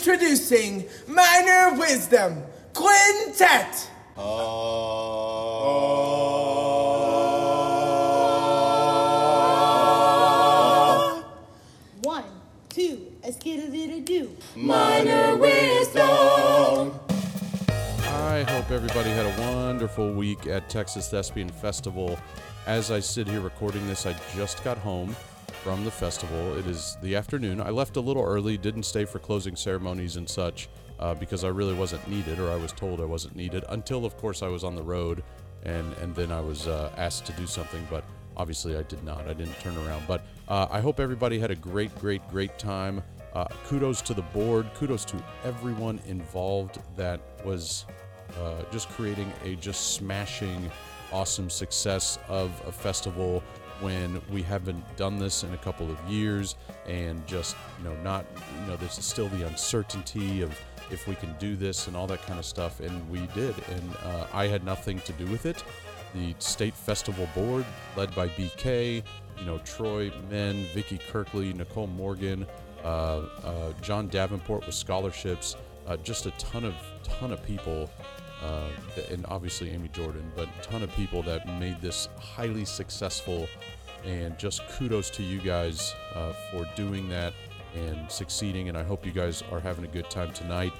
Introducing Minor Wisdom Quintet. Oh. One, two, a skittle do. Minor wisdom. I hope everybody had a wonderful week at Texas Thespian Festival. As I sit here recording this, I just got home from the festival. It is the afternoon. I left a little early, didn't stay for closing ceremonies and such uh, because I really wasn't needed, or I was told I wasn't needed, until, of course, I was on the road and, and then I was uh, asked to do something, but obviously I did not. I didn't turn around. But uh, I hope everybody had a great, great, great time. Uh, kudos to the board. Kudos to everyone involved that was uh, just creating a just smashing, awesome success of a festival when we haven't done this in a couple of years and just, you know, not, you know, there's still the uncertainty of if we can do this and all that kind of stuff. And we did. And uh, I had nothing to do with it. The state festival board, led by BK, you know, Troy Men, Vicky Kirkley, Nicole Morgan, uh, uh, John Davenport with scholarships, uh, just a ton of ton of people, uh, and obviously Amy Jordan, but a ton of people that made this highly successful. And just kudos to you guys uh, for doing that and succeeding. And I hope you guys are having a good time tonight.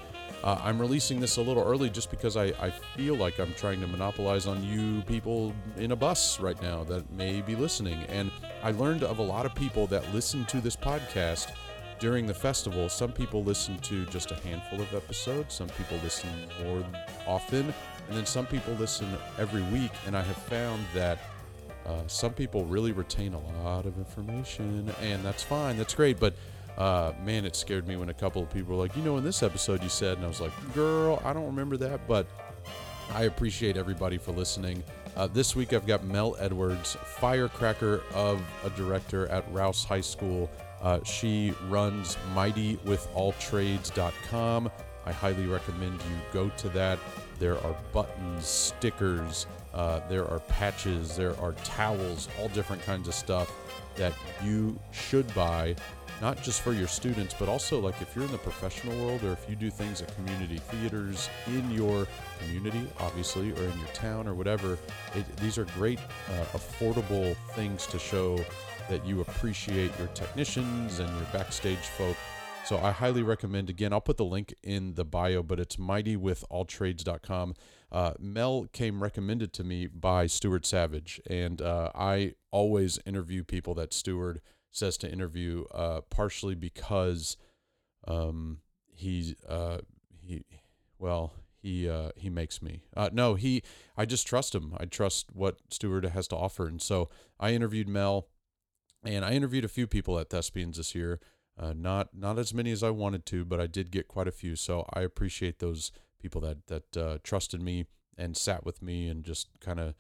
Uh, I'm releasing this a little early just because I, I feel like I'm trying to monopolize on you people in a bus right now that may be listening. And I learned of a lot of people that listen to this podcast during the festival. Some people listen to just a handful of episodes, some people listen more often, and then some people listen every week. And I have found that uh, some people really retain a lot of information, and that's fine, that's great. But uh, man, it scared me when a couple of people were like, you know, in this episode you said, and I was like, girl, I don't remember that, but I appreciate everybody for listening. Uh, this week I've got Mel Edwards, firecracker of a director at Rouse High School. Uh, she runs mightywithalltrades.com. I highly recommend you go to that. There are buttons, stickers, uh, there are patches, there are towels, all different kinds of stuff that you should buy not just for your students, but also like if you're in the professional world or if you do things at community theaters in your community, obviously, or in your town or whatever, it, these are great, uh, affordable things to show that you appreciate your technicians and your backstage folk. So I highly recommend. Again, I'll put the link in the bio, but it's mightywithalltrades.com. Uh, Mel came recommended to me by Stuart Savage, and uh, I always interview people that Stuart says to interview, uh, partially because um, he's uh, he well he uh, he makes me uh, no he I just trust him. I trust what Stuart has to offer, and so I interviewed Mel, and I interviewed a few people at Thespians this year. Uh, not not as many as I wanted to, but I did get quite a few. So I appreciate those people that that uh, trusted me and sat with me and just kind of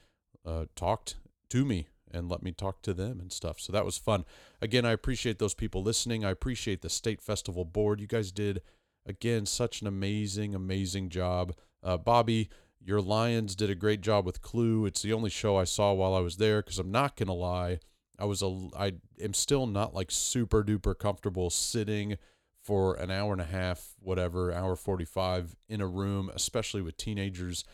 uh, talked to me and let me talk to them and stuff. So that was fun. Again, I appreciate those people listening. I appreciate the State Festival Board. You guys did, again, such an amazing, amazing job. Uh, Bobby, your Lions did a great job with Clue. It's the only show I saw while I was there because I'm not to lie. I was a, I am still not like super duper comfortable sitting for an hour and a half, whatever, hour 45 in a room, especially with teenagers.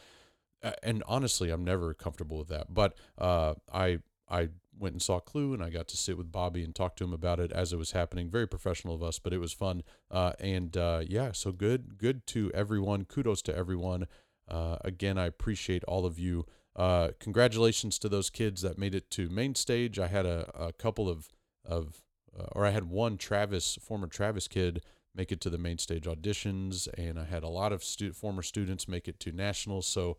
And honestly, I'm never comfortable with that. But uh, I I went and saw Clue, and I got to sit with Bobby and talk to him about it as it was happening. Very professional of us, but it was fun. Uh, and uh, yeah, so good, good to everyone. Kudos to everyone. Uh, again, I appreciate all of you. Uh, congratulations to those kids that made it to main stage. I had a, a couple of of, uh, or I had one Travis, former Travis kid, make it to the main stage auditions, and I had a lot of stu- former students make it to nationals. So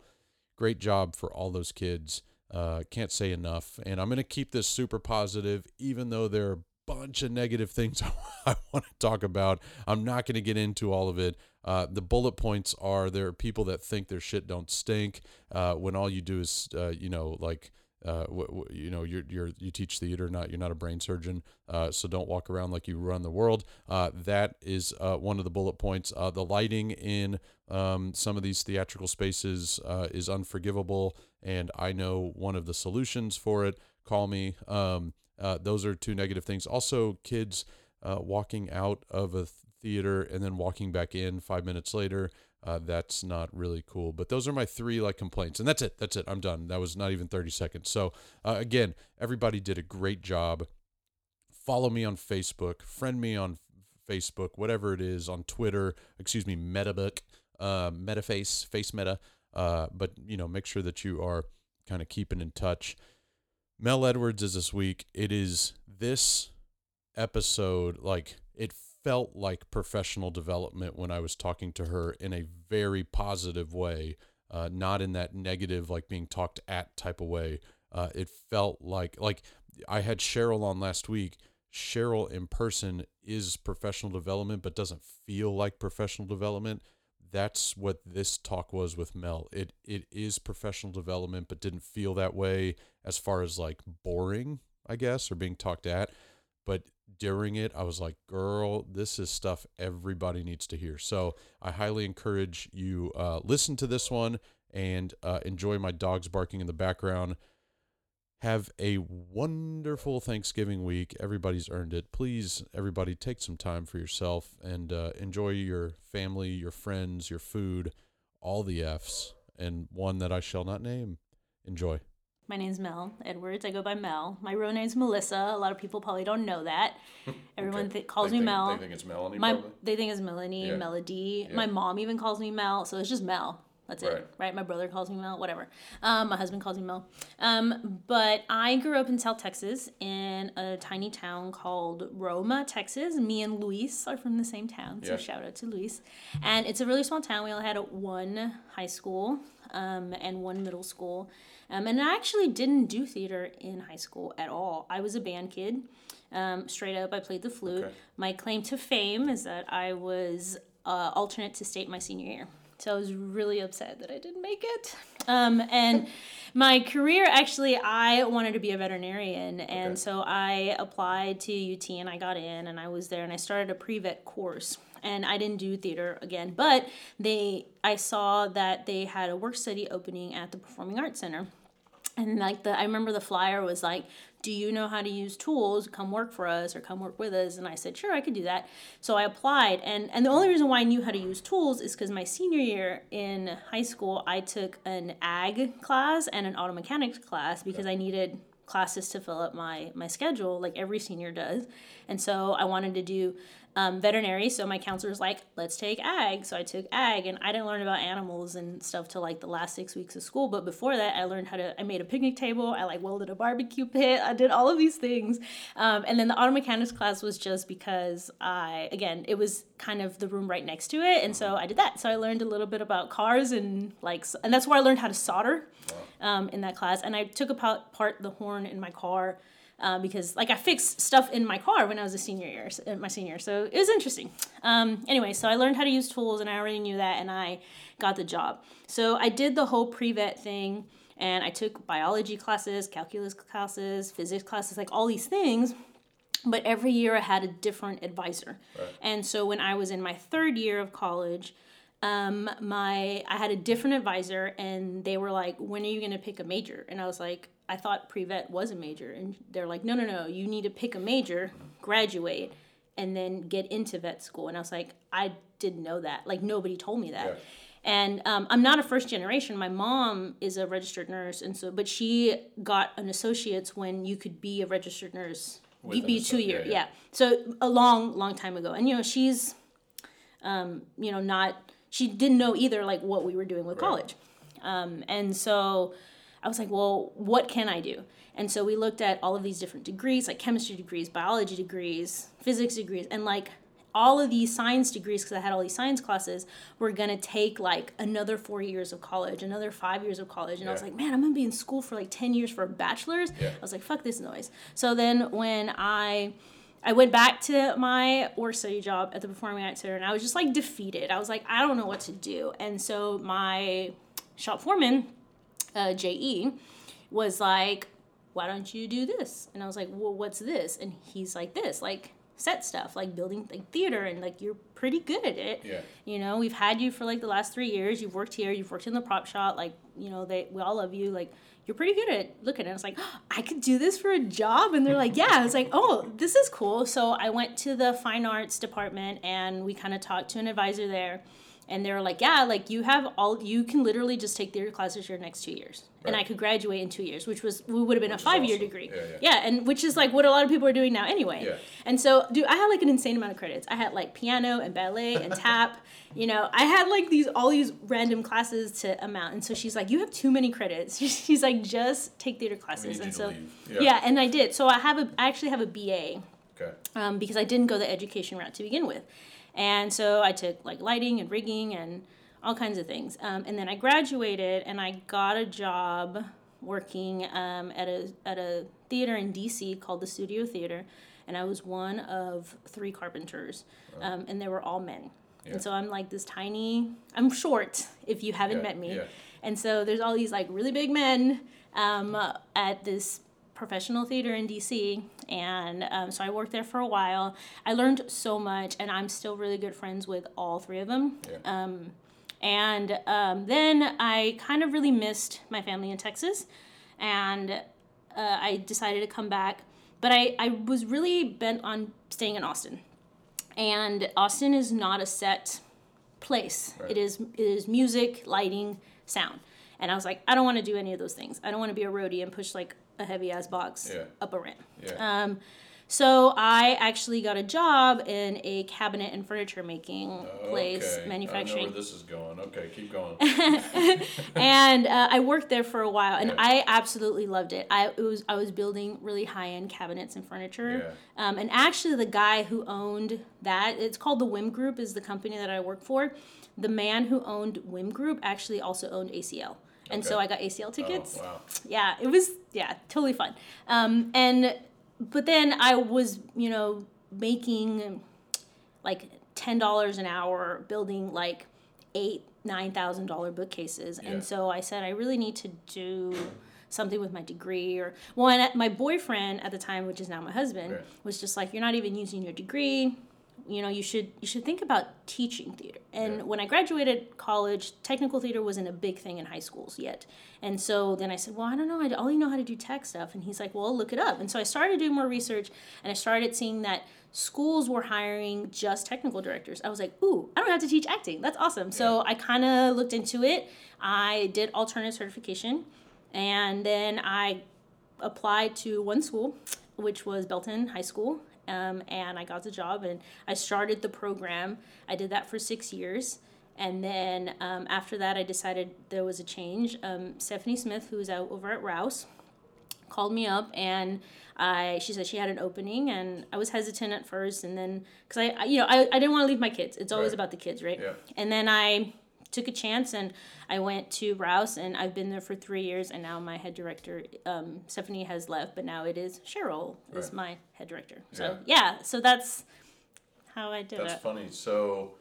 great job for all those kids. Uh, can't say enough. And I'm going to keep this super positive, even though there are a bunch of negative things I want to talk about. I'm not going to get into all of it. Uh, the bullet points are there are people that think their shit don't stink uh, when all you do is, uh, you know, like uh, w- w- you know, you're, you're, you teach theater, not, you're not a brain surgeon. Uh, so don't walk around like you run the world. Uh, that is, uh, one of the bullet points. Uh, the lighting in, um, some of these theatrical spaces, uh, is unforgivable. And I know one of the solutions for it. Call me. Um, uh, those are two negative things. Also, kids, uh, walking out of a theater and then walking back in five minutes later. Uh, that's not really cool. But those are my three like complaints, and that's it. That's it. I'm done. That was not even 30 seconds. So uh, again, everybody did a great job. Follow me on Facebook, friend me on Facebook, whatever it is, on Twitter. Excuse me, MetaBook, uh, MetaFace, Face Meta. Uh, but you know, make sure that you are kind of keeping in touch. Mel Edwards is this week. It is this episode like it felt like professional development when I was talking to her in a very positive way, uh, not in that negative like being talked at type of way. Uh, it felt like like I had Cheryl on last week. Cheryl in person is professional development, but doesn't feel like professional development that's what this talk was with Mel. It it is professional development, but didn't feel that way as far as like boring, I guess, or being talked at. But during it, I was like, girl, this is stuff everybody needs to hear. So I highly encourage you uh, listen to this one and uh, enjoy my dogs barking in the background. Have a wonderful Thanksgiving week. Everybody's earned it. Please, everybody, take some time for yourself and uh, enjoy your family, your friends, your food, all the F's, and one that I shall not name. Enjoy. My name's Mel Edwards. I go by Mel. My real name's Melissa. A lot of people probably don't know that. Everyone Okay. th- calls They me think- Mel. they think it's Melanie, My probably? they think it's Melanie, Yeah. Melody. Yeah. My mom even calls me Mel, so it's just Mel. That's Right. it, right? My brother calls me Mel, whatever. Um, my husband calls me Mel. Um, but I grew up in South Texas in a tiny town called Roma, Texas. Me and Luis are from the same town, so Yeah. shout out to Luis. And it's a really small town. We only had one high school um, and one middle school. Um, and I actually didn't do theater in high school at all. I was a band kid. Um, straight up, I played the flute. Okay. My claim to fame is that I was uh, alternate to state my senior year. So I was really upset that I didn't make it. Um, and my career, actually, I wanted to be a veterinarian. And Okay. so I applied to UT and I got in and I was there and I started a pre-vet course. And I didn't do theater again, but they I saw that they had a work study opening at the Performing Arts Center and like the i remember the flyer was like do you know how to use tools? Come work for us or come work with us. And i said sure i could do that. So i applied. And and the only reason why i knew how to use tools is because my senior year in high school i took an ag class and an auto mechanics class because i needed classes to fill up my my schedule like every senior does. And so i wanted to do um, veterinary so my counselor was like let's take ag. So i took ag and i didn't learn about animals and stuff till like the last six weeks of school but before that i learned how to i made a picnic table i like welded a barbecue pit i did all of these things. Um, and then the auto mechanics class was just because i again it was kind of the room right next to it and so i did that. So i learned a little bit about cars and like and that's where i learned how to solder um, in that class. And i took apart part the horn in my car uh, because like I fixed stuff in my car when I was a senior year, my senior. year. So it was interesting. Um, anyway, so I learned how to use tools, and I already knew that, and I got the job. So I did the whole pre-vet thing, and I took biology classes, calculus classes, physics classes, like all these things. But every year I had a different advisor, and so when I was in my third year of college. Um, my I had a different advisor, and they were like, "When are you gonna pick a major?" And I was like, "I thought pre-vet was a major," and they're like, "No, no, no. You need to pick a major, graduate, and then get into vet school." And I was like, "I didn't know that. Like nobody told me that." Yeah. And um, I'm not a first generation. My mom is a registered nurse, and so but she got an associate's when you could be a registered nurse. You an be two year, yeah, yeah. yeah. So a long, long time ago, and you know she's um, you know, not she didn't know either like what we were doing with college. Um, and so I was like, well, what can I do? And so we looked at all of these different degrees, like chemistry degrees, biology degrees, physics degrees, and like all of these science degrees, because I had all these science classes, were gonna take like another four years of college, another five years of college. And I was like, man, I'm gonna be in school for like 10 years for a bachelor's. Yeah. I was like, fuck this noise. So then when I I went back to my work study job at the Performing Arts Center and I was just like defeated. I was like, I don't know what to do. And so my shop foreman, uh, JE, was like, why don't you do this? And I was like, well, what's this? And he's like, this, like set stuff, like building like theater, and like you're pretty good at it. Yeah. You know, we've had you for like the last three years. You've worked here. You've worked in the prop shop. Like, you know, they we all love you. Like, you're pretty good at looking at it. It's like, oh, I could do this for a job. And they're like, yeah. I was like, oh, this is cool. So I went to the fine arts department and we kind of talked to an advisor there. And they're like, yeah, like you have all, you can literally just take theater classes your next two years. And I could graduate in two years, which was, would have been Which a five year awesome. degree. Yeah, yeah. and which is like what a lot of people are doing now anyway. Yeah. And so, dude, I had like an insane amount of credits. I had like piano and ballet and tap. You know, I had like these all these random classes to amount. And so she's like, "You have too many credits." She's like, "Just take theater classes." and so, yeah. Yeah. and I did. So I have a, I actually have a BA Okay. um, because I didn't go the education route to begin with. And so I took like lighting and rigging and all kinds of things. Um, and then I graduated and I got a job working um, at a at a theater in DC called the Studio Theater, and I was one of three carpenters, um, and they were all men. Yeah. And so I'm like this tiny. I'm short if you haven't Yeah, met me. yeah. And so there's all these like really big men um, at this professional theater in DC. And um, so I worked there for a while. I learned so much, and I'm still really good friends with all three of them. Yeah. And um, then I kind of really missed my family in Texas, and uh, I decided to come back. But I, I was really bent on staying in Austin. And Austin is not a set place. Right. It is it is music, lighting, sound. And I was like, I don't want to do any of those things. I don't want to be a roadie and push like a heavy ass box Yeah. up a ramp. Yeah. Um, so I actually got a job in a cabinet and furniture making place, okay. I know manufacturing where this is going. Okay, keep going. and uh, I worked there for a while, and Yeah. I absolutely loved it. I it was I was building really high end cabinets and furniture, um, and actually the guy who owned that it's called the Wim Group is the company that I work for. The man who owned Wim Group actually also owned ACL, and so I got ACL tickets Oh, wow. yeah it was yeah totally fun um, and but then i was you know making like ten dollars an hour building like eight nine thousand dollar bookcases Yeah. and so i said i really need to do something with my degree or well and my boyfriend at the time which is now my husband Right. was just like you're not even using your degree you know you should you should think about teaching theater. And Yeah. when i graduated college technical theater wasn't a big thing in high schools yet. And so then i said well i don't know. I only know how to do tech stuff. And he's like well look it up. And so i started doing more research and i started seeing that schools were hiring just technical directors. I was like ooh i don't have to teach acting. That's awesome. So i kind of looked into it. I did alternate certification and then i applied to one school, which was Belton High School, um, and I got the job and I started the program. I did that for six years. And then um, after that, I decided there was a change. Um, Stephanie Smith, who was out over at Rouse, called me up and I, she said she had an opening and I was hesitant at first and then because I, I you know I, I didn't want to leave my kids it's always Right. about the kids right Yeah. and then I took a chance and I went to Rouse and I've been there for three years and now my head director um, Stephanie has left but now it is Cheryl is my head director so yeah. so that's how I did That's it That's funny. So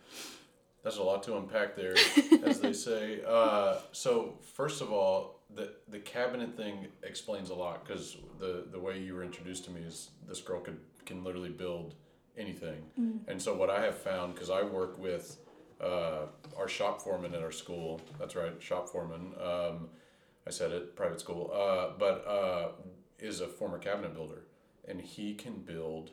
that's a lot to unpack there, as they say. Uh, so first of all, the the cabinet thing explains a lot because the the way you were introduced to me is this girl could can literally build anything. And so what I have found because I work with uh, our shop foreman at our school. That's right, shop foreman. Um, I said it, private school. Uh, but uh, is a former cabinet builder, and he can build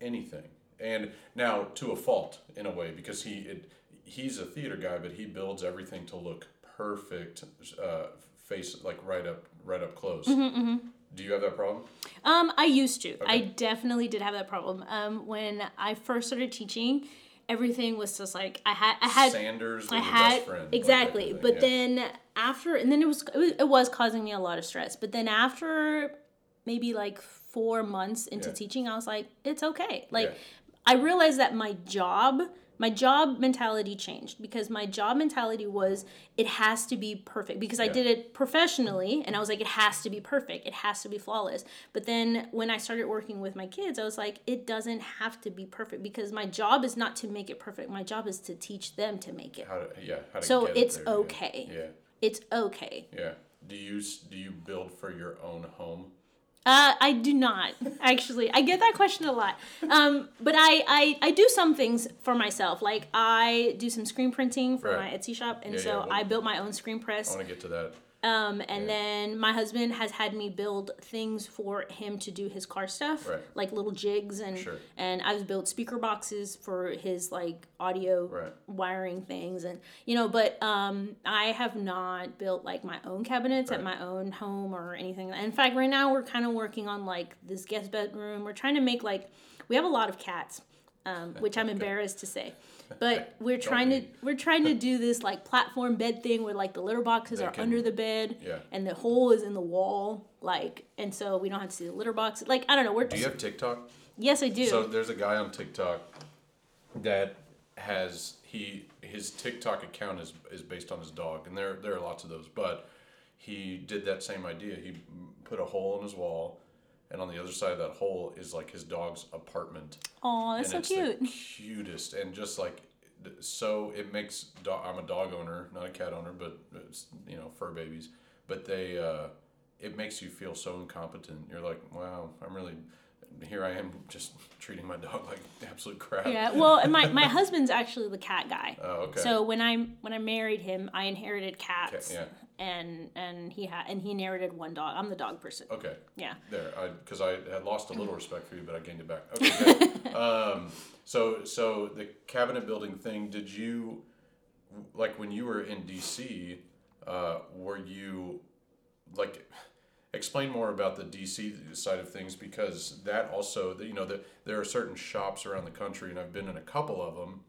anything. And now to a fault in a way because he it, he's a theater guy, but he builds everything to look perfect, uh, face like right up right up close. Do you have that problem? Um, I used to. I definitely did have that problem. Um, when I first started teaching, everything was just like I had. I had. Sanders I your had best friend. exactly, but yeah. then after, and then it was, it was it was causing me a lot of stress. But then after maybe like four months into Yeah. teaching, I was like, it's okay. Like. I realized that my job, my job mentality changed because my job mentality was it has to be perfect because I did it professionally and I was like it has to be perfect. It has to be flawless. But then when I started working with my kids, I was like it doesn't have to be perfect because my job is not to make it perfect. My job is to teach them to make it. how to yeah how to So it it's there, okay. Yeah. It's okay. Yeah. Do you do you build for your own home? Uh, I do not actually. I get that question a lot. Um, but I, I I do some things for myself. Like I do some screen printing for Right. my Etsy shop, and Yeah, so yeah, well- I built my own screen press. I want to get to that. Um, and Yeah. then my husband has had me build things for him to do his car stuff, Right. like little jigs and Sure. and I've built speaker boxes for his like audio Right. wiring things and you know, but um, I have not built like my own cabinets at my own home or anything. In fact, right now we're kind of working on like this guest bedroom. We're trying to make like we have a lot of cats, um, which I'm embarrassed to say. But we're trying to we're trying to do this like platform bed thing where like the litter boxes They are can- under the bed Yeah. and the hole is in the wall like and so we don't have to see the litter box like i don't know we're Do you have TikTok? yes i do So there's a guy on TikTok that has he his TikTok account is is based on his dog, and there there are lots of those. But he did that same idea. He put a hole in his wall, and on the other side of that hole is like his dog's apartment. oh that's and so it's cute the cutest, and just like so, it makes. Do- I'm a dog owner, not a cat owner, but it's, you know, fur babies. But they, uh, it makes you feel so incompetent. You're like, wow, I'm really. Here I am, just treating my dog like absolute crap. yeah well and my, my husband's actually the cat guy Oh, okay. so when i when i married him i inherited cats yeah. And and he had and he inherited one dog i'm the dog person Okay. yeah There, I because I had lost a little respect for you, but I gained it back. Okay, um, so so the cabinet building thing. Did you like when you were in DC? Uh, were you like explain more about the DC side of things because that also you know that there are certain shops around the country, and I've been in a couple of them.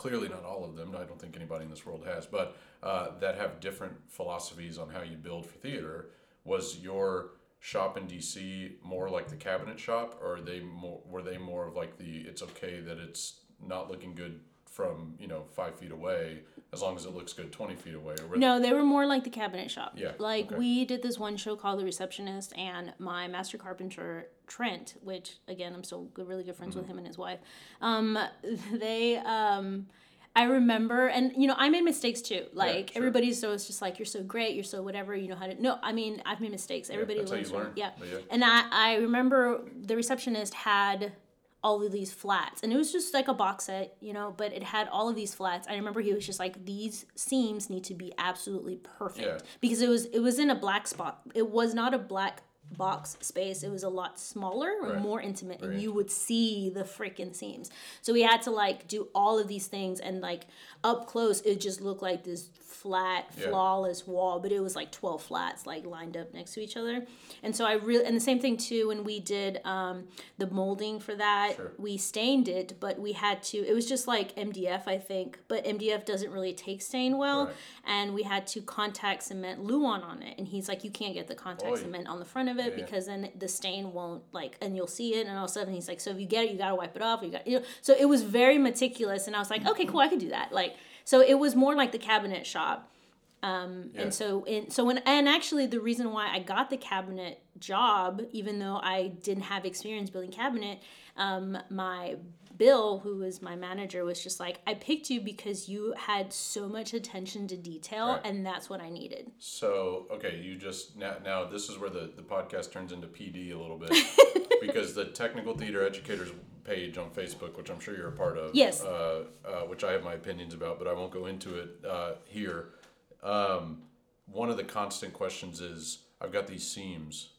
Clearly, not all of them. I don't think anybody in this world has, but uh, that have different philosophies on how you build for theater. Was your shop in DC more like the cabinet shop, or are they more were they more of like the it's okay that it's not looking good from you know five feet away as long as it looks good twenty feet away? Or no they were more like the cabinet shop Yeah, like okay. we did this one show called the receptionist and my master carpenter trent which again i'm still good, really good friends Mm-hmm. with him and his wife um, they um, I remember, and you know, I made mistakes too. Like sure. everybody's so it's just like you're so great, you're so whatever, you know how to. No, I mean I've made mistakes. Everybody how learns you from learn. yeah. Yeah. And I I remember the receptionist had all of these flats, and it was just like a box set, you know, but it had all of these flats. I remember he was just like these seams need to be absolutely perfect Yeah. because it was it was in a black spot. It was not a black box space. It was a lot smaller or Right. more intimate, and you would see the freaking seams. So we had to like do all of these things, and like up close, it just looked like this flat, Yeah. flawless wall, but it was like twelve flats like lined up next to each other. And so I really, and the same thing too when we did um, the molding for that, Sure. we stained it, but we had to. It was just like MDF, I think, but MDF doesn't really take stain well, Right. and we had to contact cement Luan on it, and he's like, you can't get the contact Oy. cement on the front of it Yeah. because then the stain won't like, and you'll see it, and all of a sudden he's like, so if you get it, you gotta wipe it off. You got, you know, so it was very meticulous, and I was like, okay, cool, I could do that. Like, so it was more like the cabinet shop. Um, Yeah. And so, in, so when, and actually, the reason why I got the cabinet job, even though I didn't have experience building cabinet, um, my Bill, who was my manager, was just like, I picked you because you had so much attention to detail, Right. and that's what I needed. So okay, you just now, now this is where the, the podcast turns into PD a little bit because the technical theater educators page on Facebook, which I'm sure you're a part of, Yes. uh, uh, which I have my opinions about, but I won't go into it uh, here. Um, one of the constant questions is, I've got these seams,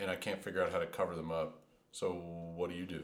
and I can't figure out how to cover them up. So what do you do?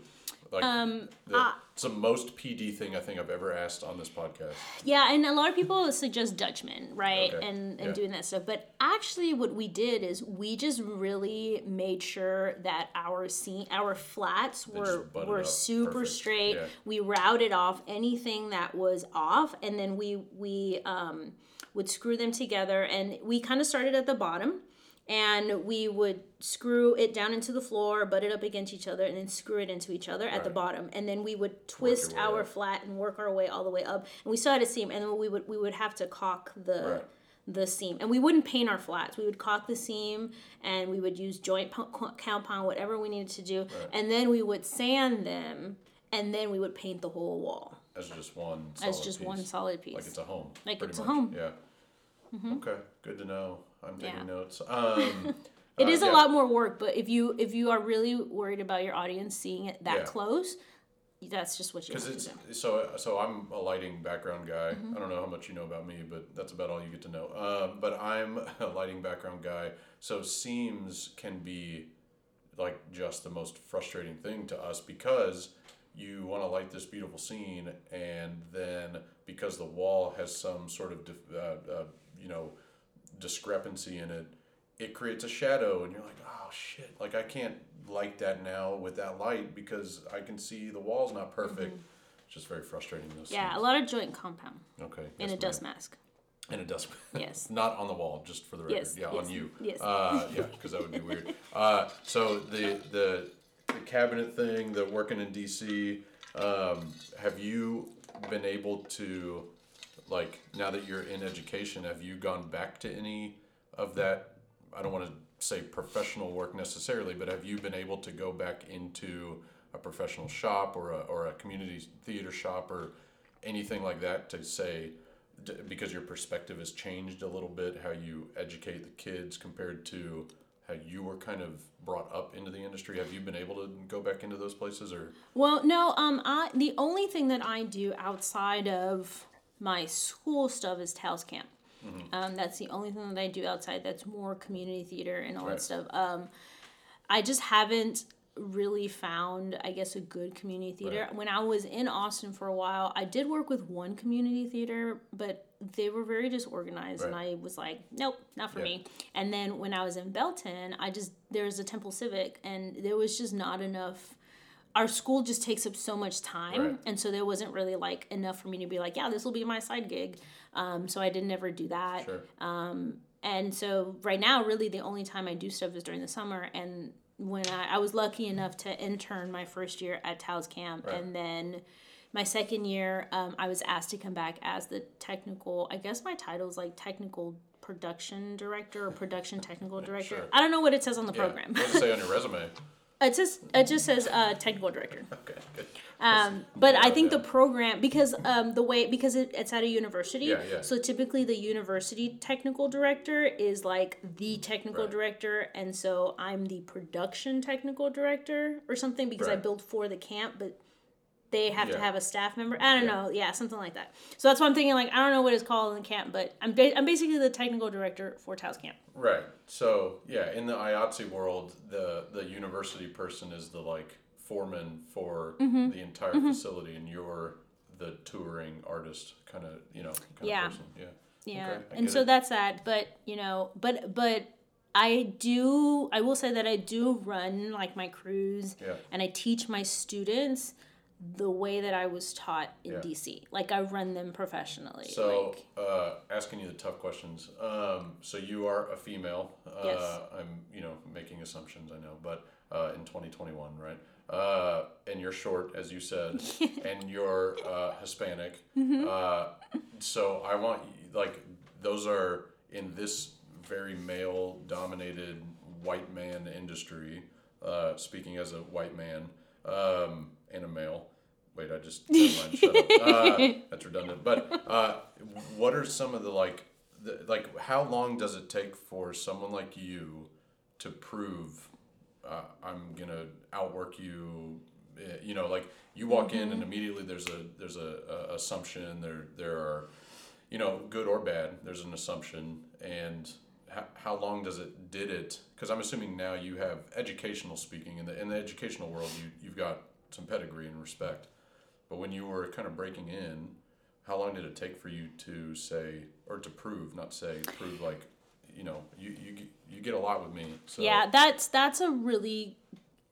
Like Um, the, it's the most PD thing I think I've ever asked on this podcast. Yeah, and a lot of people suggest Dutchman, right? Okay, And and yeah. doing that stuff. But actually what we did is we just really made sure that our scene our flats were were super Perfect. straight. Yeah. We routed off anything that was off and then we we um would screw them together and we kind of started at the bottom and we would screw it down into the floor, butt it up against each other, and then screw it into each other at the bottom. And then we would twist our up. flat and work our way all the way up. And we still had a seam, and then we would we would have to caulk the Right. the seam, and we wouldn't paint our flats. We would caulk the seam, and we would use joint compound, whatever we needed to do, and then we would sand them, and then we would paint the whole wall As just one. as solid just piece. one solid piece. Like it's a home. Like it's a much. home. Mm-hmm. Yeah. Okay, good to know. I'm taking Yeah. notes. Um, It Uh, is a lot more work, but if you if you are really worried about your audience seeing it that Yeah. close, that's just what you Because it's to do. so so I'm a lighting background guy. Mm-hmm. I don't know how much you know about me, but that's about all you get to know. Um, but I'm a lighting background guy, so seams can be like just the most frustrating thing to us because you want to light this beautiful scene, and then because the wall has some sort of dif- uh, uh, you know discrepancy in it, it creates a shadow, and you're like, oh shit, like I can't light that now with that light because I can see the wall's not perfect. It's just very frustrating. Those Mm-hmm. Yeah, a lot of joint compound Okay. in yes, a dust ma'am. mask. In a dust. Mask. Yes. not on the wall, just for the record. Yes, Yeah, yes, on you. yes. Uh, yeah, because that would be weird. Uh, so the the the cabinet thing, the working in DC. Um, have you been able to, like, now that you're in education, have you gone back to any of that? I don't want to say professional work necessarily, but have you been able to go back into a professional shop or a, or a community theater shop or anything like that to say, because your perspective has changed a little bit, how you educate the kids compared to how you were kind of brought up into the industry? Have you been able to go back into those places or? Well, no, um, I the only thing that I do outside of my school stuff is Tales Camp. Mm-hmm. Um, that's the only thing that I do outside. That's more community theater and all Right. that stuff. Um, I just haven't really found, I guess, a good community theater. Right. When I was in Austin for a while, I did work with one community theater, but they were very disorganized, and I was like, nope, not for Yeah. me. And then when I was in Belton, I just there was a Temple Civic, and there was just not enough our school just takes up so much time Right. and so there wasn't really like enough for me to be like yeah this will be my side gig um, so i didn't ever do that Sure. and so right now really the only time i do stuff is during the summer and when i, I was lucky enough to intern my first year at Taos camp Right. and then my second year um, i was asked to come back as the technical i guess my title is like technical production director or production technical director Sure. i don't know what it says on the Yeah. program What does it say on your resume? It just it just says uh, technical director Okay, good. Um, but I think the program because um, the way because it, it's at a university, Yeah, yeah. so typically the university technical director is like the technical Right. director, and so I'm the production technical director or something because I Right. build for the camp, but they have to have a staff member. I don't Yeah. know, yeah, something like that. So that's why I'm thinking like I don't know what it's called in the camp, but I'm ba- I'm basically the technical director for Taos Camp. Right. So yeah, in the IATSE world, the the university person is the like foreman for Mm-hmm. the entire facility, and you're the touring artist, kind of you know, kind Yeah. of person. Yeah. Yeah, Okay, and so it. that's that. But you know, but but I do. I will say that I do run like my crews, Yeah. and I teach my students the way that I was taught in Yeah. DC. Like I run them professionally. So, like, uh, asking you the tough questions. Um, so you are a female. Uh, Yes. I'm, you know, making assumptions. I know, but uh, in 2021, right? Uh, and you're short, as you said, and you're uh, Hispanic. Mm-hmm. Uh, so I want like those are in this very male-dominated white man industry. Uh, speaking as a white man um, and a male. Wait, I just never mind. Shut up. Uh, that's redundant. But uh, what are some of the like, the, like how long does it take for someone like you to prove uh, I'm gonna outwork you? eh, You know, like you walk in and immediately there's a there's a, a assumption. There there are, you know, good or bad. There's an assumption, and how, how long does it did it? Because I'm assuming now you have educational speaking in the in the educational world. You you've got some pedigree and respect. But when you were kind of breaking in, how long did it take for you to say or to prove, not say, prove like, you know, you you get- you get a lot with me. So yeah, that's that's a really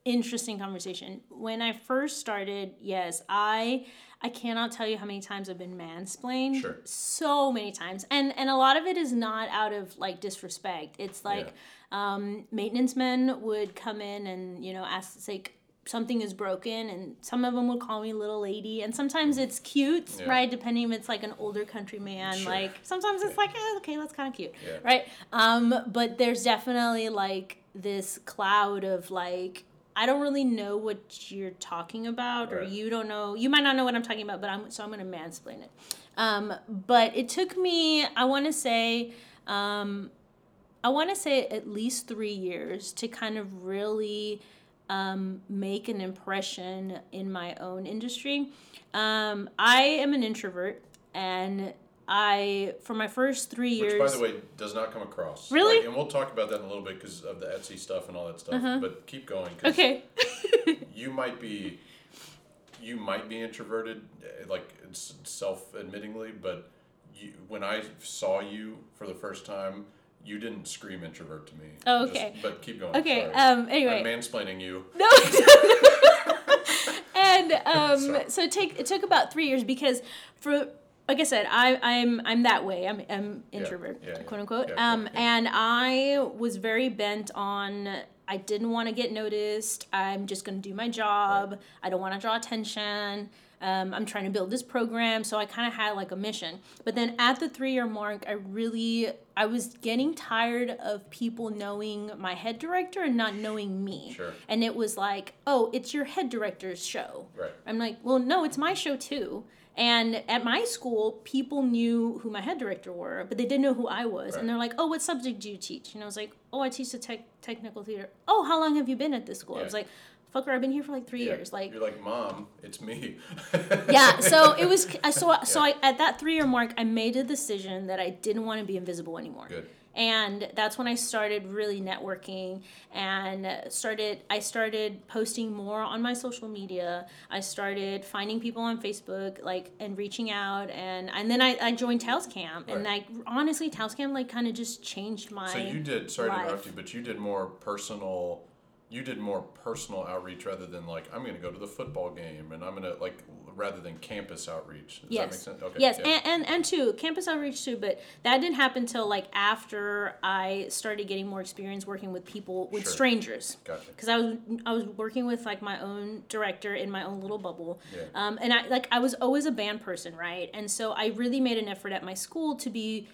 interesting conversation. When I first started, yes, I I cannot tell you how many times I've been mansplained. Sure. So many times. And and a lot of it is not out of like disrespect. It's like um maintenance men would come in and, you know, ask say something is broken and some of them would call me little lady and sometimes it's cute Yeah. right depending if it's like an older country man Sure. like sometimes it's like eh, okay that's kind of cute Yeah. right um but there's definitely like this cloud of like I don't really know what you're talking about, or you don't know. You might not know what I'm talking about, but I'm so I'm gonna mansplain it. Um, but it took me, I want to say, um, I want to say at least three years to kind of really um, make an impression in my own industry. Um, I am an introvert, and I for my first three years. Which, by the way, does not come across. Really? Like, and we'll talk about that in a little bit because of the Etsy stuff and all that stuff. But keep going. 'cause okay. You might be, you might be introverted, like it's self-admittingly, but you, when I saw you for the first time, you didn't scream introvert to me. Oh, Just- okay. but keep going. Okay, sorry. um, anyway. I'm mansplaining you. No. and um, so it take it took about three years because for like I said, I I'm I'm that way. I'm I'm introvert, yeah, yeah. quote unquote. Yeah, um, and I was very bent on. I didn't want to get noticed. I'm just going to do my job. I don't want to draw attention. Um, I'm trying to build this program, so I kind of had like a mission. But then at the three year mark, I really I was getting tired of people knowing my head director and not knowing me. Sure. And it was like, oh, it's your head director's show. Right. I'm like, well, no, it's my show too. And at my school, people knew who my head director were, but they didn't know who I was. Right. And they're like, "Oh, what subject do you teach?" And I was like, "Oh, I teach the tech technical theater." "Oh, how long have you been at this school?" I was like, "Fucker, I've been here for like three Yeah. years." Like, you're like, mom, it's me. yeah. So it was. I so so I, at that three year mark, I made a decision that I didn't want to be invisible anymore. Good. And that's when I started really networking and started. I started posting more on my social media. I started finding people on Facebook, like and reaching out, and and then I, I joined Tails Camp, and Right. like honestly, Tails Camp like kind of just changed my. So you did. Sorry to interrupt life. you, but you did more personal. You did more personal outreach rather than like I'm going to go to the football game and I'm going to like rather than campus outreach. Does that make Yes. sense? Okay. Yes, yeah. and, and and too campus outreach too, but that didn't happen till like after I started getting more experience working with people with Sure. strangers. Gotcha. Because I was I was working with like my own director in my own little bubble, Yeah. um, and I like I was always a band person, right? And so I really made an effort at my school to be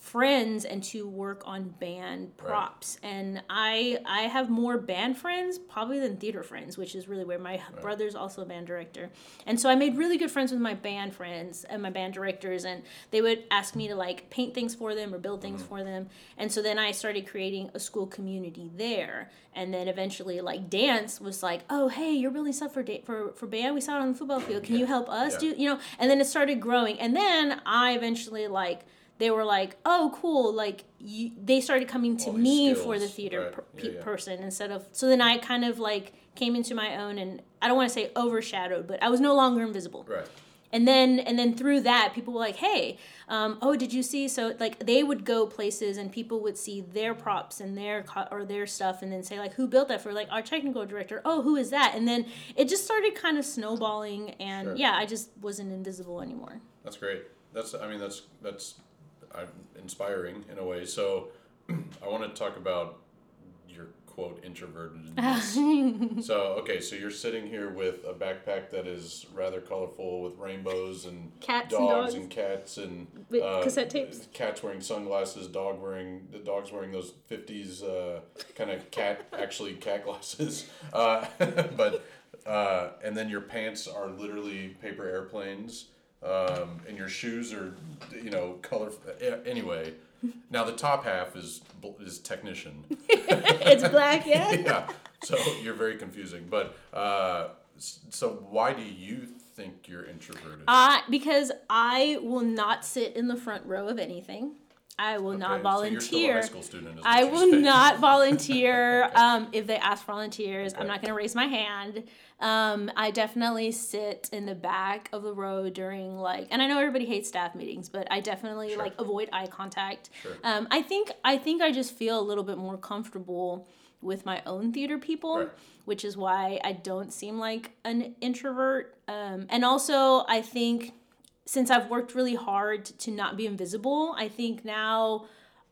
friends and to work on band props. And i i have more band friends probably than theater friends which is really weird my brother's also a band director. And so i made really good friends with my band friends and my band directors and they would ask me to like paint things for them or build things mm-hmm. for them. And so then i started creating a school community there. And then eventually like dance was like oh hey you're building stuff for da- for for band. We saw it on the football field. Can you help us Yeah. do you know? And then it started growing. And then i eventually like they were like, "Oh, cool!" Like you, they started coming to me skills, for the theater right. per, Yeah, pe- yeah. person instead of. So then I kind of like came into my own, and I don't want to say overshadowed, but I was no longer invisible. Right. And then and then through that, people were like, "Hey, um, oh, did you see?" So like they would go places, and people would see their props and their co- or their stuff, and then say like, "Who built that?" For like our technical director, "Oh, who is that?" And then it just started kind of snowballing, and Sure. yeah, I just wasn't invisible anymore. That's great. That's I mean that's that's inspiring in a way. So I want to talk about your quote introvertedness. so okay, so you're sitting here with a backpack that is rather colorful with rainbows and Cats and dogs dogs. and cats and uh, cassette tapes. Cats wearing sunglasses, dog wearing the dog's wearing those fifties uh, kind of cat actually cat glasses. Uh, but uh, and then your pants are literally paper airplanes, um, and your shoes are you know color. Anyway, now the top half is is technician. it's black, yeah. yeah, so you're very confusing. But uh, so why do you think you're introverted? Uh, because I will not sit in the front row of anything. I will Okay, not so you're still a volunteer. student, I will not volunteer um, if they ask for volunteers. I'm not going to raise my hand. Um, I definitely sit in the back of the row during like, and I know everybody hates staff meetings, but I definitely Sure. like avoid eye contact. Sure. Um, I think I think I just feel a little bit more comfortable with my own theater people, Right. which is why I don't seem like an introvert. Um, and also, I think since I've worked really hard to not be invisible, I think now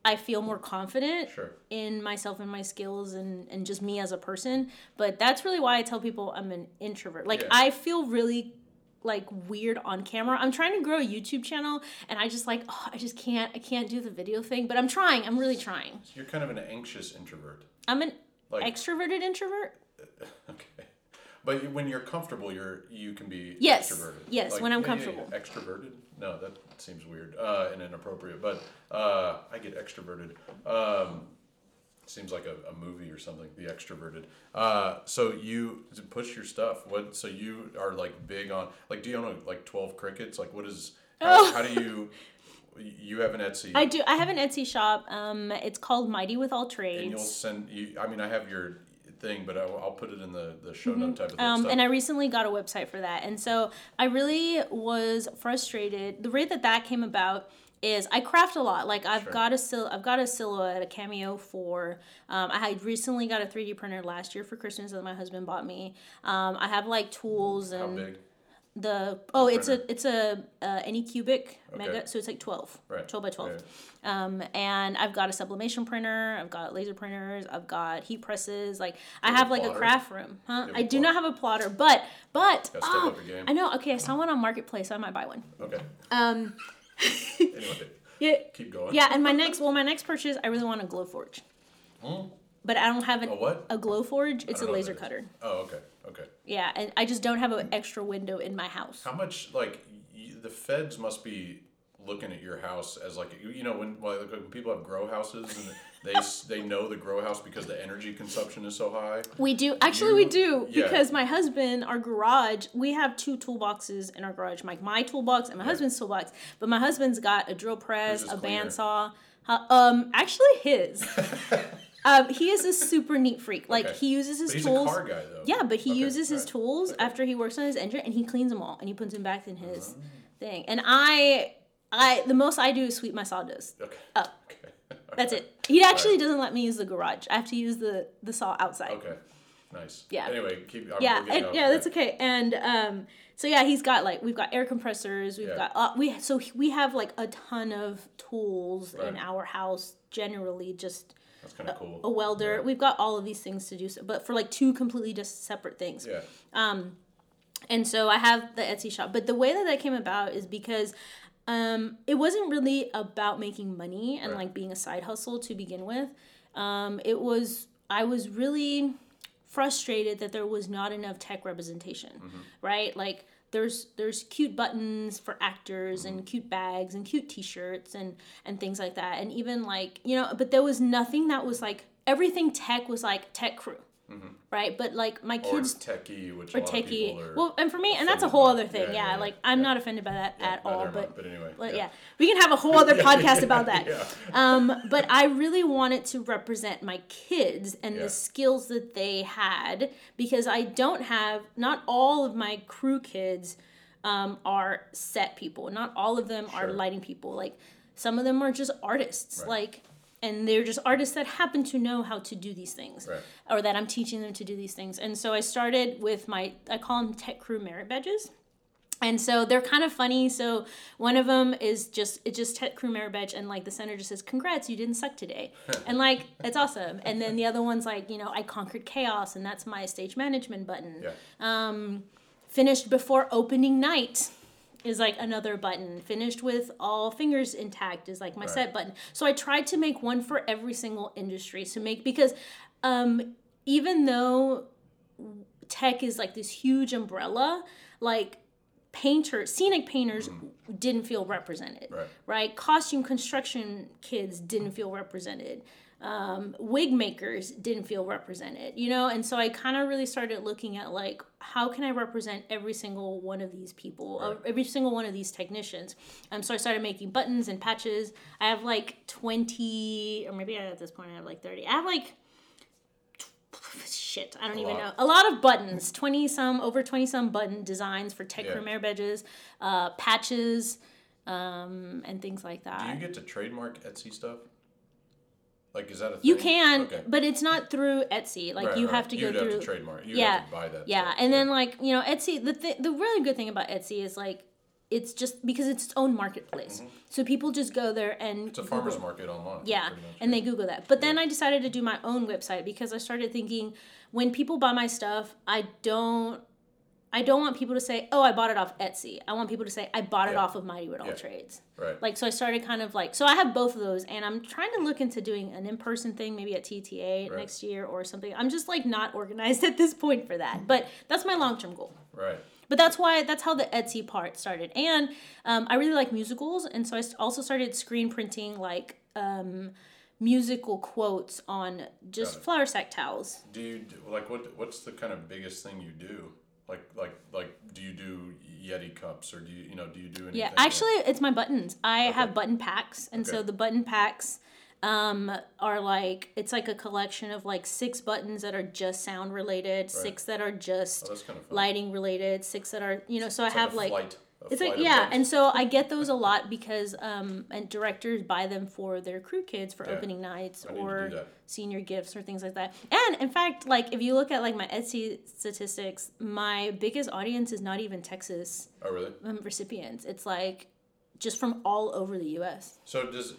I feel more confident Sure. in myself and my skills and, and just me as a person. But that's really why I tell people I'm an introvert. Like Yeah. I feel really like weird on camera. I'm trying to grow a YouTube channel and I just like oh, I just can't I can't do the video thing, but I'm trying. I'm really trying. You're kind of an anxious introvert. I'm an Like- extroverted introvert. Okay. But when you're comfortable, you're you can be Yes. extroverted. Yes, when I'm yeah, comfortable. yeah. Extroverted? No, that seems weird uh, and inappropriate. But uh, I get extroverted. Um, seems like a, a movie or something. The extroverted. Uh, so you to push your stuff. What? So you are like big on like? Do you own like twelve Cricuts? Like what is? How, how do you? You have an Etsy. I do. I have an Etsy shop. Um, it's called Mighty with All Trades. and you'll send you. I mean, I have your thing, but I'll, I'll put it in the the show note type of thing. Um, and I recently got a website for that, and so I really was frustrated. The way that that came about is I craft a lot. Like I've Sure. got a sil- I've got a silhouette, a cameo for. Um, I had recently got a 3D printer last year for Christmas that my husband bought me. Um, I have like tools How and big? The oh, it's a it's a uh, any cubic Okay. mega, so it's like 12, Right. 12 by 12. Right. Um, and I've got a sublimation printer, I've got laser printers, I've got heat presses. Like I have a like a craft room, huh? I do not have a plotter, but but Gotta step up your game. I know. Okay, I saw one on marketplace. So I might buy one. Okay. Um, Anyway, yeah, keep going. yeah. And my next, well, my next purchase, I really want a Glowforge, but I don't have an, A what? a Glowforge. It's a don't know what laser cutter. Oh, okay. Okay. Yeah, and I just don't have an extra window in my house. How much like y the feds must be looking at your house as like you- you know when like when people have grow houses and they they know the grow house because the energy consumption is so high. We do actually we do yeah. because my husband, our garage, we have two toolboxes in our garage, like my toolbox and my husband's toolbox. But my husband's got a drill press, a cleaner? bandsaw. Uh, um, actually his. um, he is a super neat freak. Like Okay. he uses his tools. a car guy though. Yeah, but he Okay, uses his tools Okay. after he works on his engine and he cleans them all and he puts them back in Uh-huh. his thing. And I, I the most I do is sweep my sawdust. Okay. Up. That's it. He actually doesn't let me use the garage. I have to use the the saw outside. Okay. Nice. Yeah. Anyway, keep. I'm yeah, and, yeah, that's okay. And um, so yeah, he's got like we've got air compressors. We've Yeah. got uh, we so we have like a ton of tools in our house. Generally, just That's kind of cool. a welder. Yeah. We've got all of these things to do, so, but for like two completely just separate things. Yeah. Um, and so I have the Etsy shop. But the way that that came about is because um, it wasn't really about making money and Right. like being a side hustle to begin with. Um, it was, I was really frustrated that there was not enough tech representation, right? Like, there's there's cute buttons for actors and cute bags and cute t-shirts and and things like that. And even like you know but there was nothing that was like everything tech was like tech crew right but like my Or kids techie, which or a lot of techie. people are. Well, and for me, and that's a whole other thing. Yeah, Yeah, yeah, like I'm not offended by that at all. am I, But but anyway. but yeah. we can have a whole other podcast about that. Yeah. Um, but I really wanted to represent my kids and the skills that they had because I don't have not all of my crew kids um, are set people. Not all of them are lighting people. Like some of them are just artists. Right. Like and they're just artists that happen to know how to do these things Right. or that I'm teaching them to do these things. And so I started with my I call them tech crew merit badges. And so they're kind of funny. So one of them is just it's just tech crew merit badge, and like the center just says, "Congrats, you didn't suck today," and like it's awesome. And then the other one's like, you know, I conquered chaos, and that's my stage management button. Yeah. Um, finished before opening night is like another button. Finished with all fingers intact is like my Right. set button. So I tried to make one for every single industry to make because um, even though tech is like this huge umbrella, like painters, scenic painters didn't feel represented, Right. right? Costume construction kids didn't feel represented. Um, wig makers didn't feel represented, you know? And so I kind of really started looking at like, how can I represent every single one of these people, uh, every single one of these technicians? Um, so I started making buttons and patches. I have like 20, or maybe at this point I have like 30. I have like shit i don't even lot. know a lot of buttons 20 some over 20 some button designs for tech Yeah. premier badges uh, patches um, and things like that. Do you get to trademark Etsy stuff? Like, is that a thing? you can Okay. but it's not through etsy like Right, you right. have to You'd go through have to trademark. You'd yeah have to buy that. yeah stuff. and then like you know etsy the th- the really good thing about etsy is like it's just because it's its own marketplace so people just go there and Mm-hmm. it's a farmer's market online. Yeah, and they Google that. But then I decided to do my own website because I started thinking when people buy my stuff, I don't I don't want people to say, "Oh, I bought it off Etsy." I want people to say, "I bought it Yeah. off of Mighty Wood All Yeah. Trades." Right. Like so, I started kind of like so. I have both of those, and I'm trying to look into doing an in-person thing, maybe at TTA Right. next year or something. I'm just like not organized at this point for that, but that's my long-term goal. right. But that's why that's how the Etsy part started, and um, I really like musicals, and so I also started screen printing like um, musical quotes on just flour sack towels. Do you like what? What's the kind of biggest thing you do? Like like like do you do Yeti cups or do you you know do you do anything? Yeah, like- actually, it's my buttons. I Okay. have button packs, and so the button packs um, are like it's like a collection of like six buttons that are just sound related, six that are just Oh, that's kind of fun. lighting related, six that are you know. So It's I have a like. flight, it's like yeah, and so I get those a lot because um, and directors buy them for their crew kids for Yeah. opening nights I need to do or senior gifts or things like that. And in fact, like if you look at like my Etsy statistics, my biggest audience is not even Texas oh really? um, recipients. It's like just from all over the U.S. So does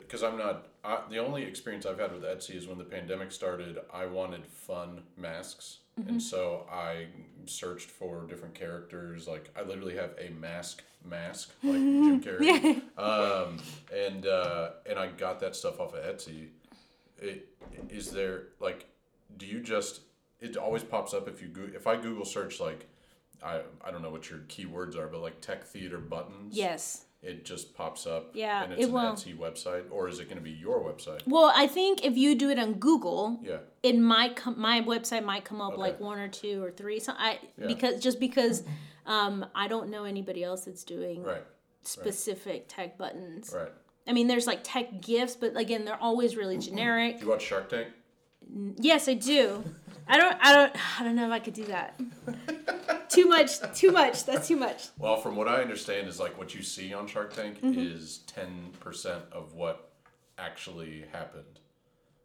because I'm not I, the only experience I've had with Etsy is when the pandemic started. I wanted fun masks, Mm-hmm. and so I searched for different characters. Like I literally have a mask mask like Jim Carrey, um, and uh, and I got that stuff off of Etsy. It, is there like, do you just? It always pops up if you go, if I Google search like. I, I don't know what your keywords are, but like tech theater buttons Yes. It just pops up Yeah, and it's it an will. Etsy website or is it going to be your website? Well, I think if you do it on Google, Yeah. it might come. My website might come up Okay. like one or two or three. So I Yeah. because just because um, I don't know anybody else that's doing Right. specific tech buttons. Right. I mean, there's like tech gifts, but again, they're always really generic. Do you watch Shark Tank? Yes, I do. I don't. I don't. I don't know if I could do that. too much. Too much. That's too much. Well, from what I understand is like what you see on Shark Tank Mm-hmm. is 10% of what actually happened.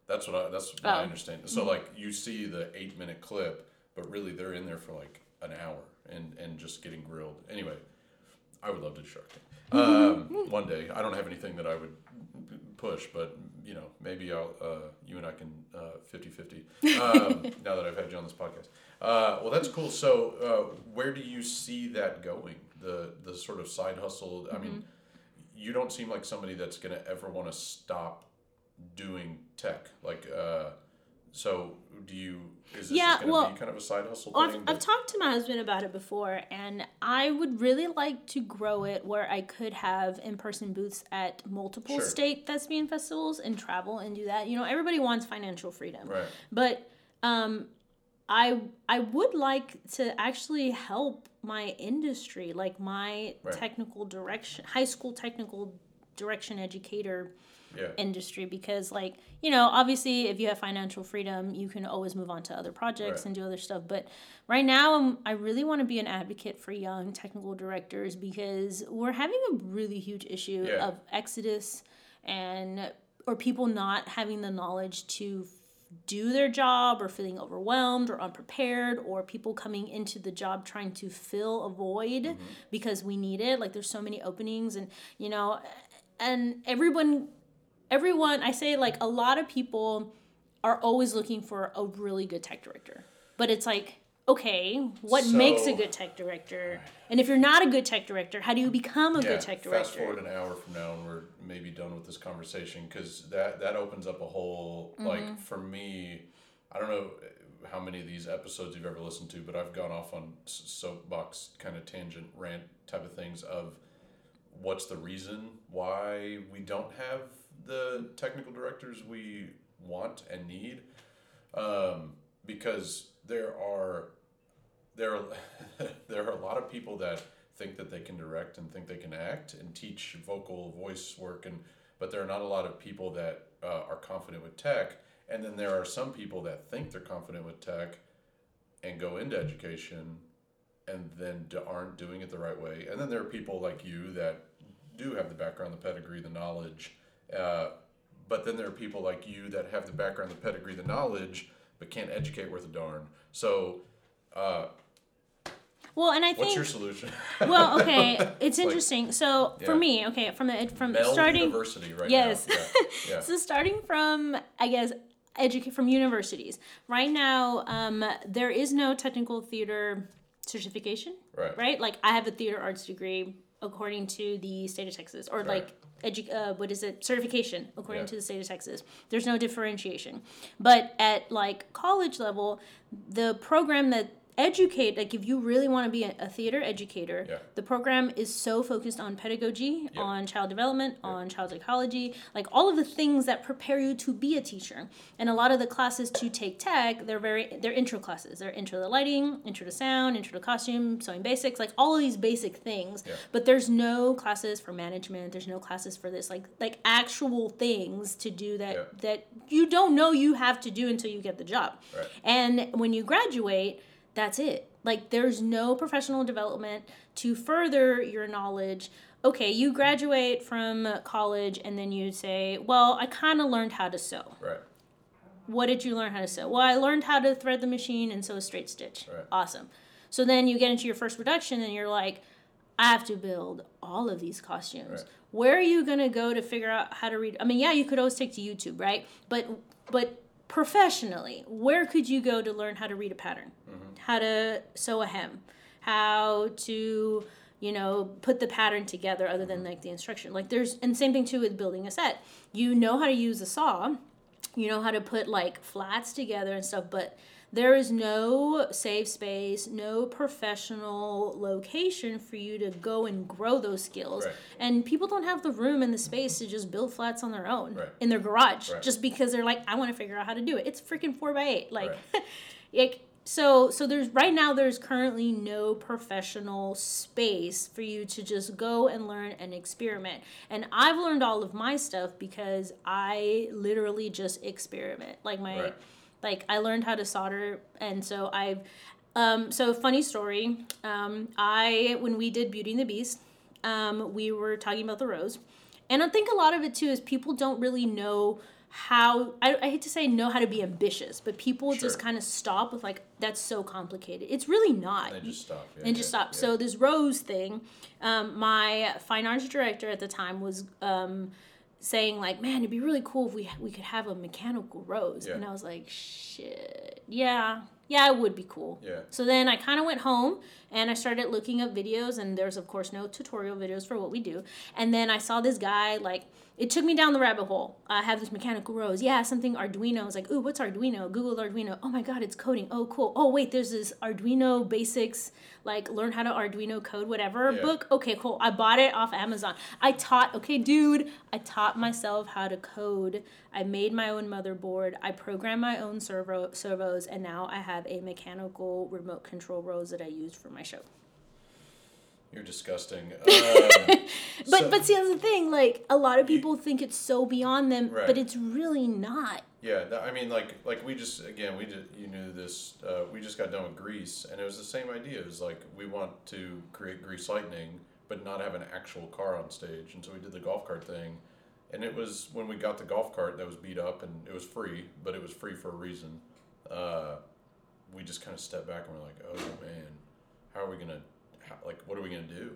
That's what I that's what I Oh. understand. So like you see the 8-minute clip, but really they're in there for like an hour and and just getting grilled. Anyway, I would love to do Shark Tank. Um, one day. I don't have anything that I would push, but you know, maybe I'll uh, you and I can uh, 50-50 um, now that I've had you on this podcast. Uh, well, that's cool. So, uh, where do you see that going? The the sort of side hustle. I mean, you don't seem like somebody that's gonna ever want to stop doing tech. Like, uh, so do you? Is this Yeah, well, be kind of a side hustle Well, I've. I've talked to my husband about it before, and I would really like to grow it where I could have in person booths at multiple Sure. state thespian festivals and travel and do that. You know, everybody wants financial freedom. Right. But um, I I would like to actually help my industry, like my Right. technical direction, high school technical direction educator yeah. industry because like you know obviously if you have financial freedom you can always move on to other projects Right. and do other stuff but right now I'm, i really want to be an advocate for young technical directors because we're having a really huge issue Yeah. of exodus and or people not having the knowledge to do their job or feeling overwhelmed or unprepared or people coming into the job trying to fill a void Mm-hmm. because we need it like there's so many openings and you know and everyone everyone i say like a lot of people are always looking for a really good tech director but it's like okay what makes a good tech director and if you're not a good tech director how do you become a yeah, good tech director Fast forward an hour from now, and we're maybe done with this conversation because that that opens up a whole Mm-hmm. like for me. I don't know how many of these episodes you've ever listened to, but I've gone off on soapbox kind of tangent rant type of things of what's the reason why we don't have the technical directors we want and need um, because there are there are there are a lot of people that think that they can direct and think they can act and teach vocal voice work and but there are not a lot of people that uh, are confident with tech. And then there are some people that think they're confident with tech and go into education and then aren't doing it the right way. And then there are people like you that do have the background the pedigree the knowledge uh, but then there are people like you that have the background the pedigree the knowledge but can't educate worth a darn so uh, well and i What's think your solution? well okay it's Like- interesting so for me okay from the from Mel starting University right Yes. now. Yeah. yeah. So starting from, I guess, educate from universities. Right now, um, there is no technical theater certification. Right. Right. Like I have a theater arts degree according to the state of Texas, or like edu- uh, what is it certification according Yeah. to the state of Texas. There's no differentiation. But at like college level, the program that educate like if you really want to be a, theater educator Yeah. the program is so focused on pedagogy Yeah. on child development on child psychology like all of the things that prepare you to be a teacher and a lot of the classes to take tech they're very they're intro classes they're intro to lighting intro to sound intro to costume sewing basics like all of these basic things Yeah. but there's no classes for management there's no classes for this like like actual things to do that Yeah. that you don't know you have to do until you get the job Right. and when you graduate that's it like there's no professional development to further your knowledge okay you graduate from college and then you say well i kind of learned how to sew Right. what did you learn how to sew? Well, I learned how to thread the machine and sew a straight stitch. Right. Awesome. So then you get into your first production and you're like, I have to build all of these costumes. Right. Where are you gonna go to figure out how to read? I mean, yeah, you could always take to YouTube, right? But but professionally, where could you go to learn how to read a pattern, mm-hmm. How to sew a hem, how to you know put the pattern together other than mm-hmm. like the instruction? Like there's and same thing too with building a set. You know how to use a saw you know how to put like flats together and stuff but there is no safe space no professional location for you to go and grow those skills Right. and people don't have the room and the space to just build flats on their own Right. in their garage Right. just because they're like i want to figure out how to do it it's freaking four by eight like like so so there's right now there's currently no professional space for you to just go and learn and experiment. And i've learned all of my stuff because i literally just experiment. Like my Right. like i learned how to solder and so i've um, so funny story um, i when we did beauty and the beast um, we were talking about the rose. And i think a lot of it too is people don't really know how I, I hate to say know how to be ambitious but people just kind of stop with like that's so complicated it's really not They just stop. Yeah, and just stop. yeah. So this rose thing, um, my fine arts director at the time was um, saying like, "Man, it'd be really cool if we we could have a mechanical rose." Yeah. And I was like, "Shit, yeah, yeah, it would be cool." Yeah. So then I kind of went home and I started looking up videos, and there's of course no tutorial videos for what we do. And then I saw this guy like. It took me down the rabbit hole. I have this mechanical rose. Yeah, something Arduino. I was like, ooh, what's Arduino? Google Arduino. Oh my god, it's coding. Oh, cool. Oh, wait, there's this Arduino basics, like learn how to Arduino code, whatever Yeah. book. Okay, cool. I bought it off Amazon. I taught, okay, dude, I taught myself how to code. I made my own motherboard. I programmed my own servo servos, and now I have a mechanical remote control rose that I used for my show. You're disgusting. Um, But so- but see, that's the thing. Like a lot of people think it's so beyond them, Right. but it's really not. Yeah, I mean, like, like we just again, we did. You knew this. Uh, we just got done with Grease, and it was the same idea. It was like we want to create Grease Lightning, but not have an actual car on stage, and so we did the golf cart thing. And it was when we got the golf cart that was beat up, and it was free, but it was free for a reason. Uh, we just kind of stepped back and we're like, oh man, how are we gonna, how, like, what are we gonna do?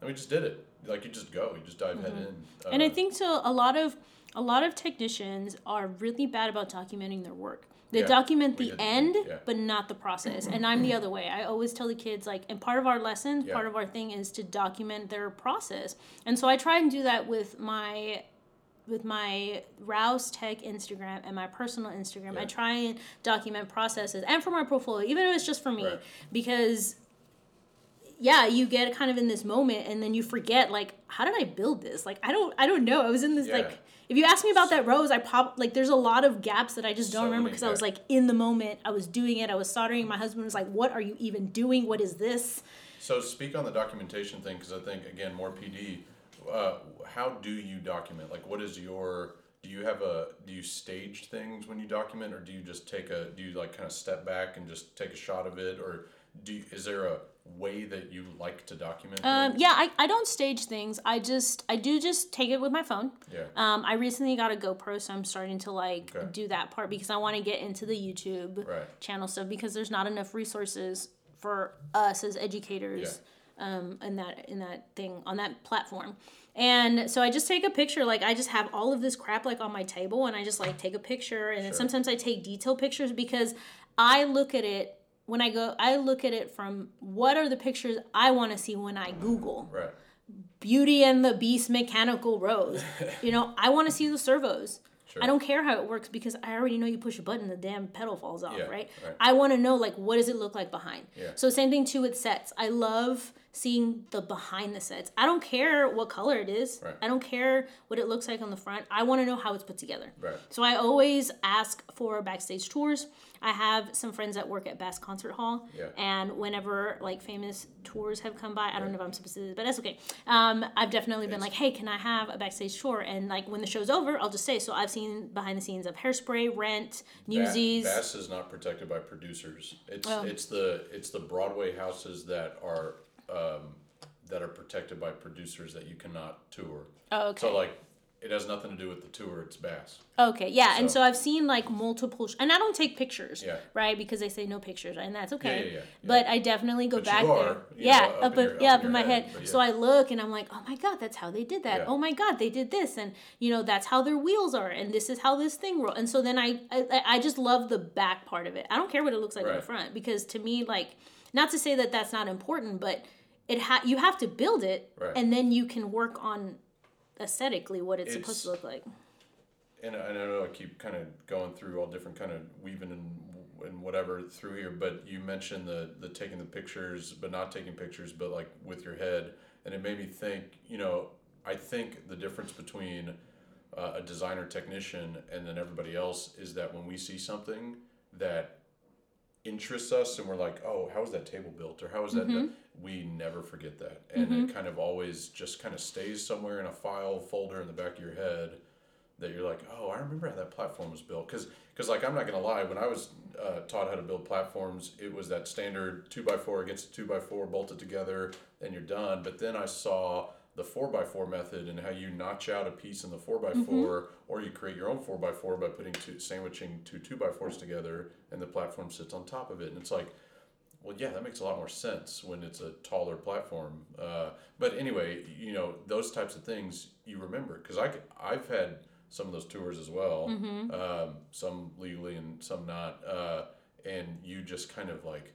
And we just did it. Like you just go, you just dive head in. Uh, And I think so. A lot of a lot of technicians are really bad about documenting their work. They Yeah, document the end, yeah. but not the process. And I'm the other way. I always tell the kids like, and part of our lesson, Yeah. part of our thing is to document their process. And so I try and do that with my with my Rouse Tech Instagram and my personal Instagram. I try and document processes and for my portfolio, even if it's just for me, Right. because yeah, you get kind of in this moment and then you forget like how did I build this? Like I don't I don't know. I was in this Yeah. like if you ask me about that rose, I pop like there's a lot of gaps that I just don't So remember because I was like in the moment. I was doing it. I was soldering. My husband was like, "What are you even doing? What is this?" So speak on the documentation thing because I think again more PD. Uh, how do you document? Like, what is your? Do you have a? Do you stage things when you document, or do you just take a? Do you like kind of step back and just take a shot of it, or do? You, is there a way that you like to document? Um, yeah, I, I don't stage things. I just I do just take it with my phone. Yeah. Um, I recently got a GoPro, so I'm starting to like Okay. do that part because I want to get into the YouTube Right. channel stuff because there's not enough resources for us as educators um, in that in that thing on that platform. And so I just take a picture, like I just have all of this crap like on my table, and I just like take a picture, and then Sure. sometimes I take detailed pictures because I look at it when I go, I look at it from what are the pictures I want to see when I Google Right. Beauty and the Beast mechanical rose. you know, I want to see the servos. Sure. I don't care how it works because I already know you push a button, the damn petal falls off, Yeah, right? right. I want to know like what does it look like behind. Yeah. So same thing too with sets. I love seeing the behind the sets. I don't care what color it is. Right. I don't care what it looks like on the front. I want to know how it's put together. Right. So I always ask for backstage tours. I have some friends that work at Bass Concert Hall, Yeah. and whenever like famous tours have come by, I don't know if I'm supposed to, but that's okay. Um, I've definitely been like, hey, can I have a backstage tour? And like when the show's over, I'll just say. So I've seen behind the scenes of Hairspray, Rent, Newsies. Bass is not protected by producers. It's Oh. it's the it's the Broadway houses that are um, that are protected by producers that you cannot tour. Oh, okay. So like, it has nothing to do with the tour. It's Bass. Okay, yeah, and So- so I've seen like multiple, sh- and I don't take pictures, Yeah. right? Because they say no pictures, and that's okay. yeah, yeah, yeah. But I definitely go But back are, there. yeah, know, up up, in your- yeah, up in my head. head, So. I look and I'm like, oh my god, that's how they did that. Yeah. Oh my god, they did this, and you know that's how their wheels are, and this is how this thing rolls. And so then I, I, I just love the back part of it. I don't care what it looks like in the Right. front because to me, like, not to say that that's not important, but it ha- you have to build it, Right. and then you can work on aesthetically what it's, supposed to look like. and, I- and I know I keep kind of going through all different kind of weaving and and whatever through here, but you mentioned the the taking the pictures, but not taking pictures, but like with your head, and it made me think. You know, I think the difference between uh, a designer technician and then everybody else is that when we see something that interests us and we're like, oh, how is that table built or how is that done? We never forget that. And it kind of always just kind of stays somewhere in a file folder in the back of your head that you're like, oh, I remember how that platform was built. Because, cause like, I'm not going to lie, when I was uh, taught how to build platforms, it was that standard two by four against two by four bolted together and you're done. But then I saw the four by four method and how you notch out a piece in the four by 4 or you create your own four by four by putting two, sandwiching two two by fours together and the platform sits on top of it. And it's like, well, yeah, that makes a lot more sense when it's a taller platform. Uh, but anyway, you know, those types of things you remember because I I've had some of those tours as well, um, some legally and some not. Uh, and you just kind of like,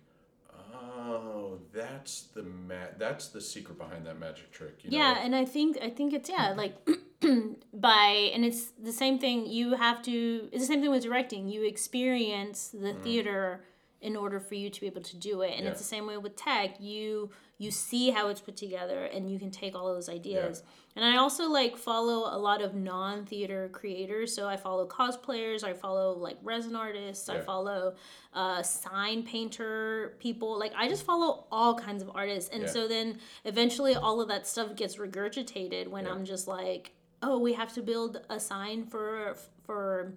oh, that's the ma- that's the secret behind that magic trick. You yeah know? and i think i think it's yeah like by and it's the same thing you have to it's the same thing with directing you experience the theater in order for you to be able to do it and. Yeah. it's the same way with tech you you see how it's put together and you can take all of those ideas and i also like follow a lot of non-theater creators so i follow cosplayers i follow like resin artists i follow uh, sign painter people like i just follow all kinds of artists and Yeah. so then eventually all of that stuff gets regurgitated when Yeah. i'm just like oh we have to build a sign for for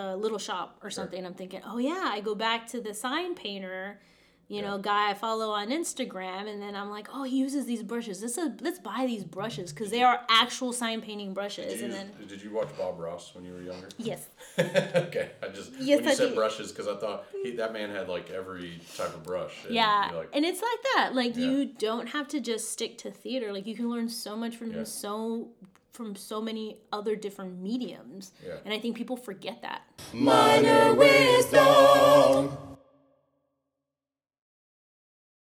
a little shop or something i'm thinking oh yeah i go back to the sign painter you know guy i follow on instagram and then i'm like oh he uses these brushes let's uh, let's buy these brushes because they are actual sign painting brushes Did and you, then did you watch Bob Ross when you were younger? yes okay, I just Yes, when you I said did. brushes because I thought he, that man had like every type of brush. and yeah like, and it's like that like Yeah. you don't have to just stick to theater like you can learn so much from Yeah. so from so many other different mediums Yeah. and i think people forget that Minor wisdom.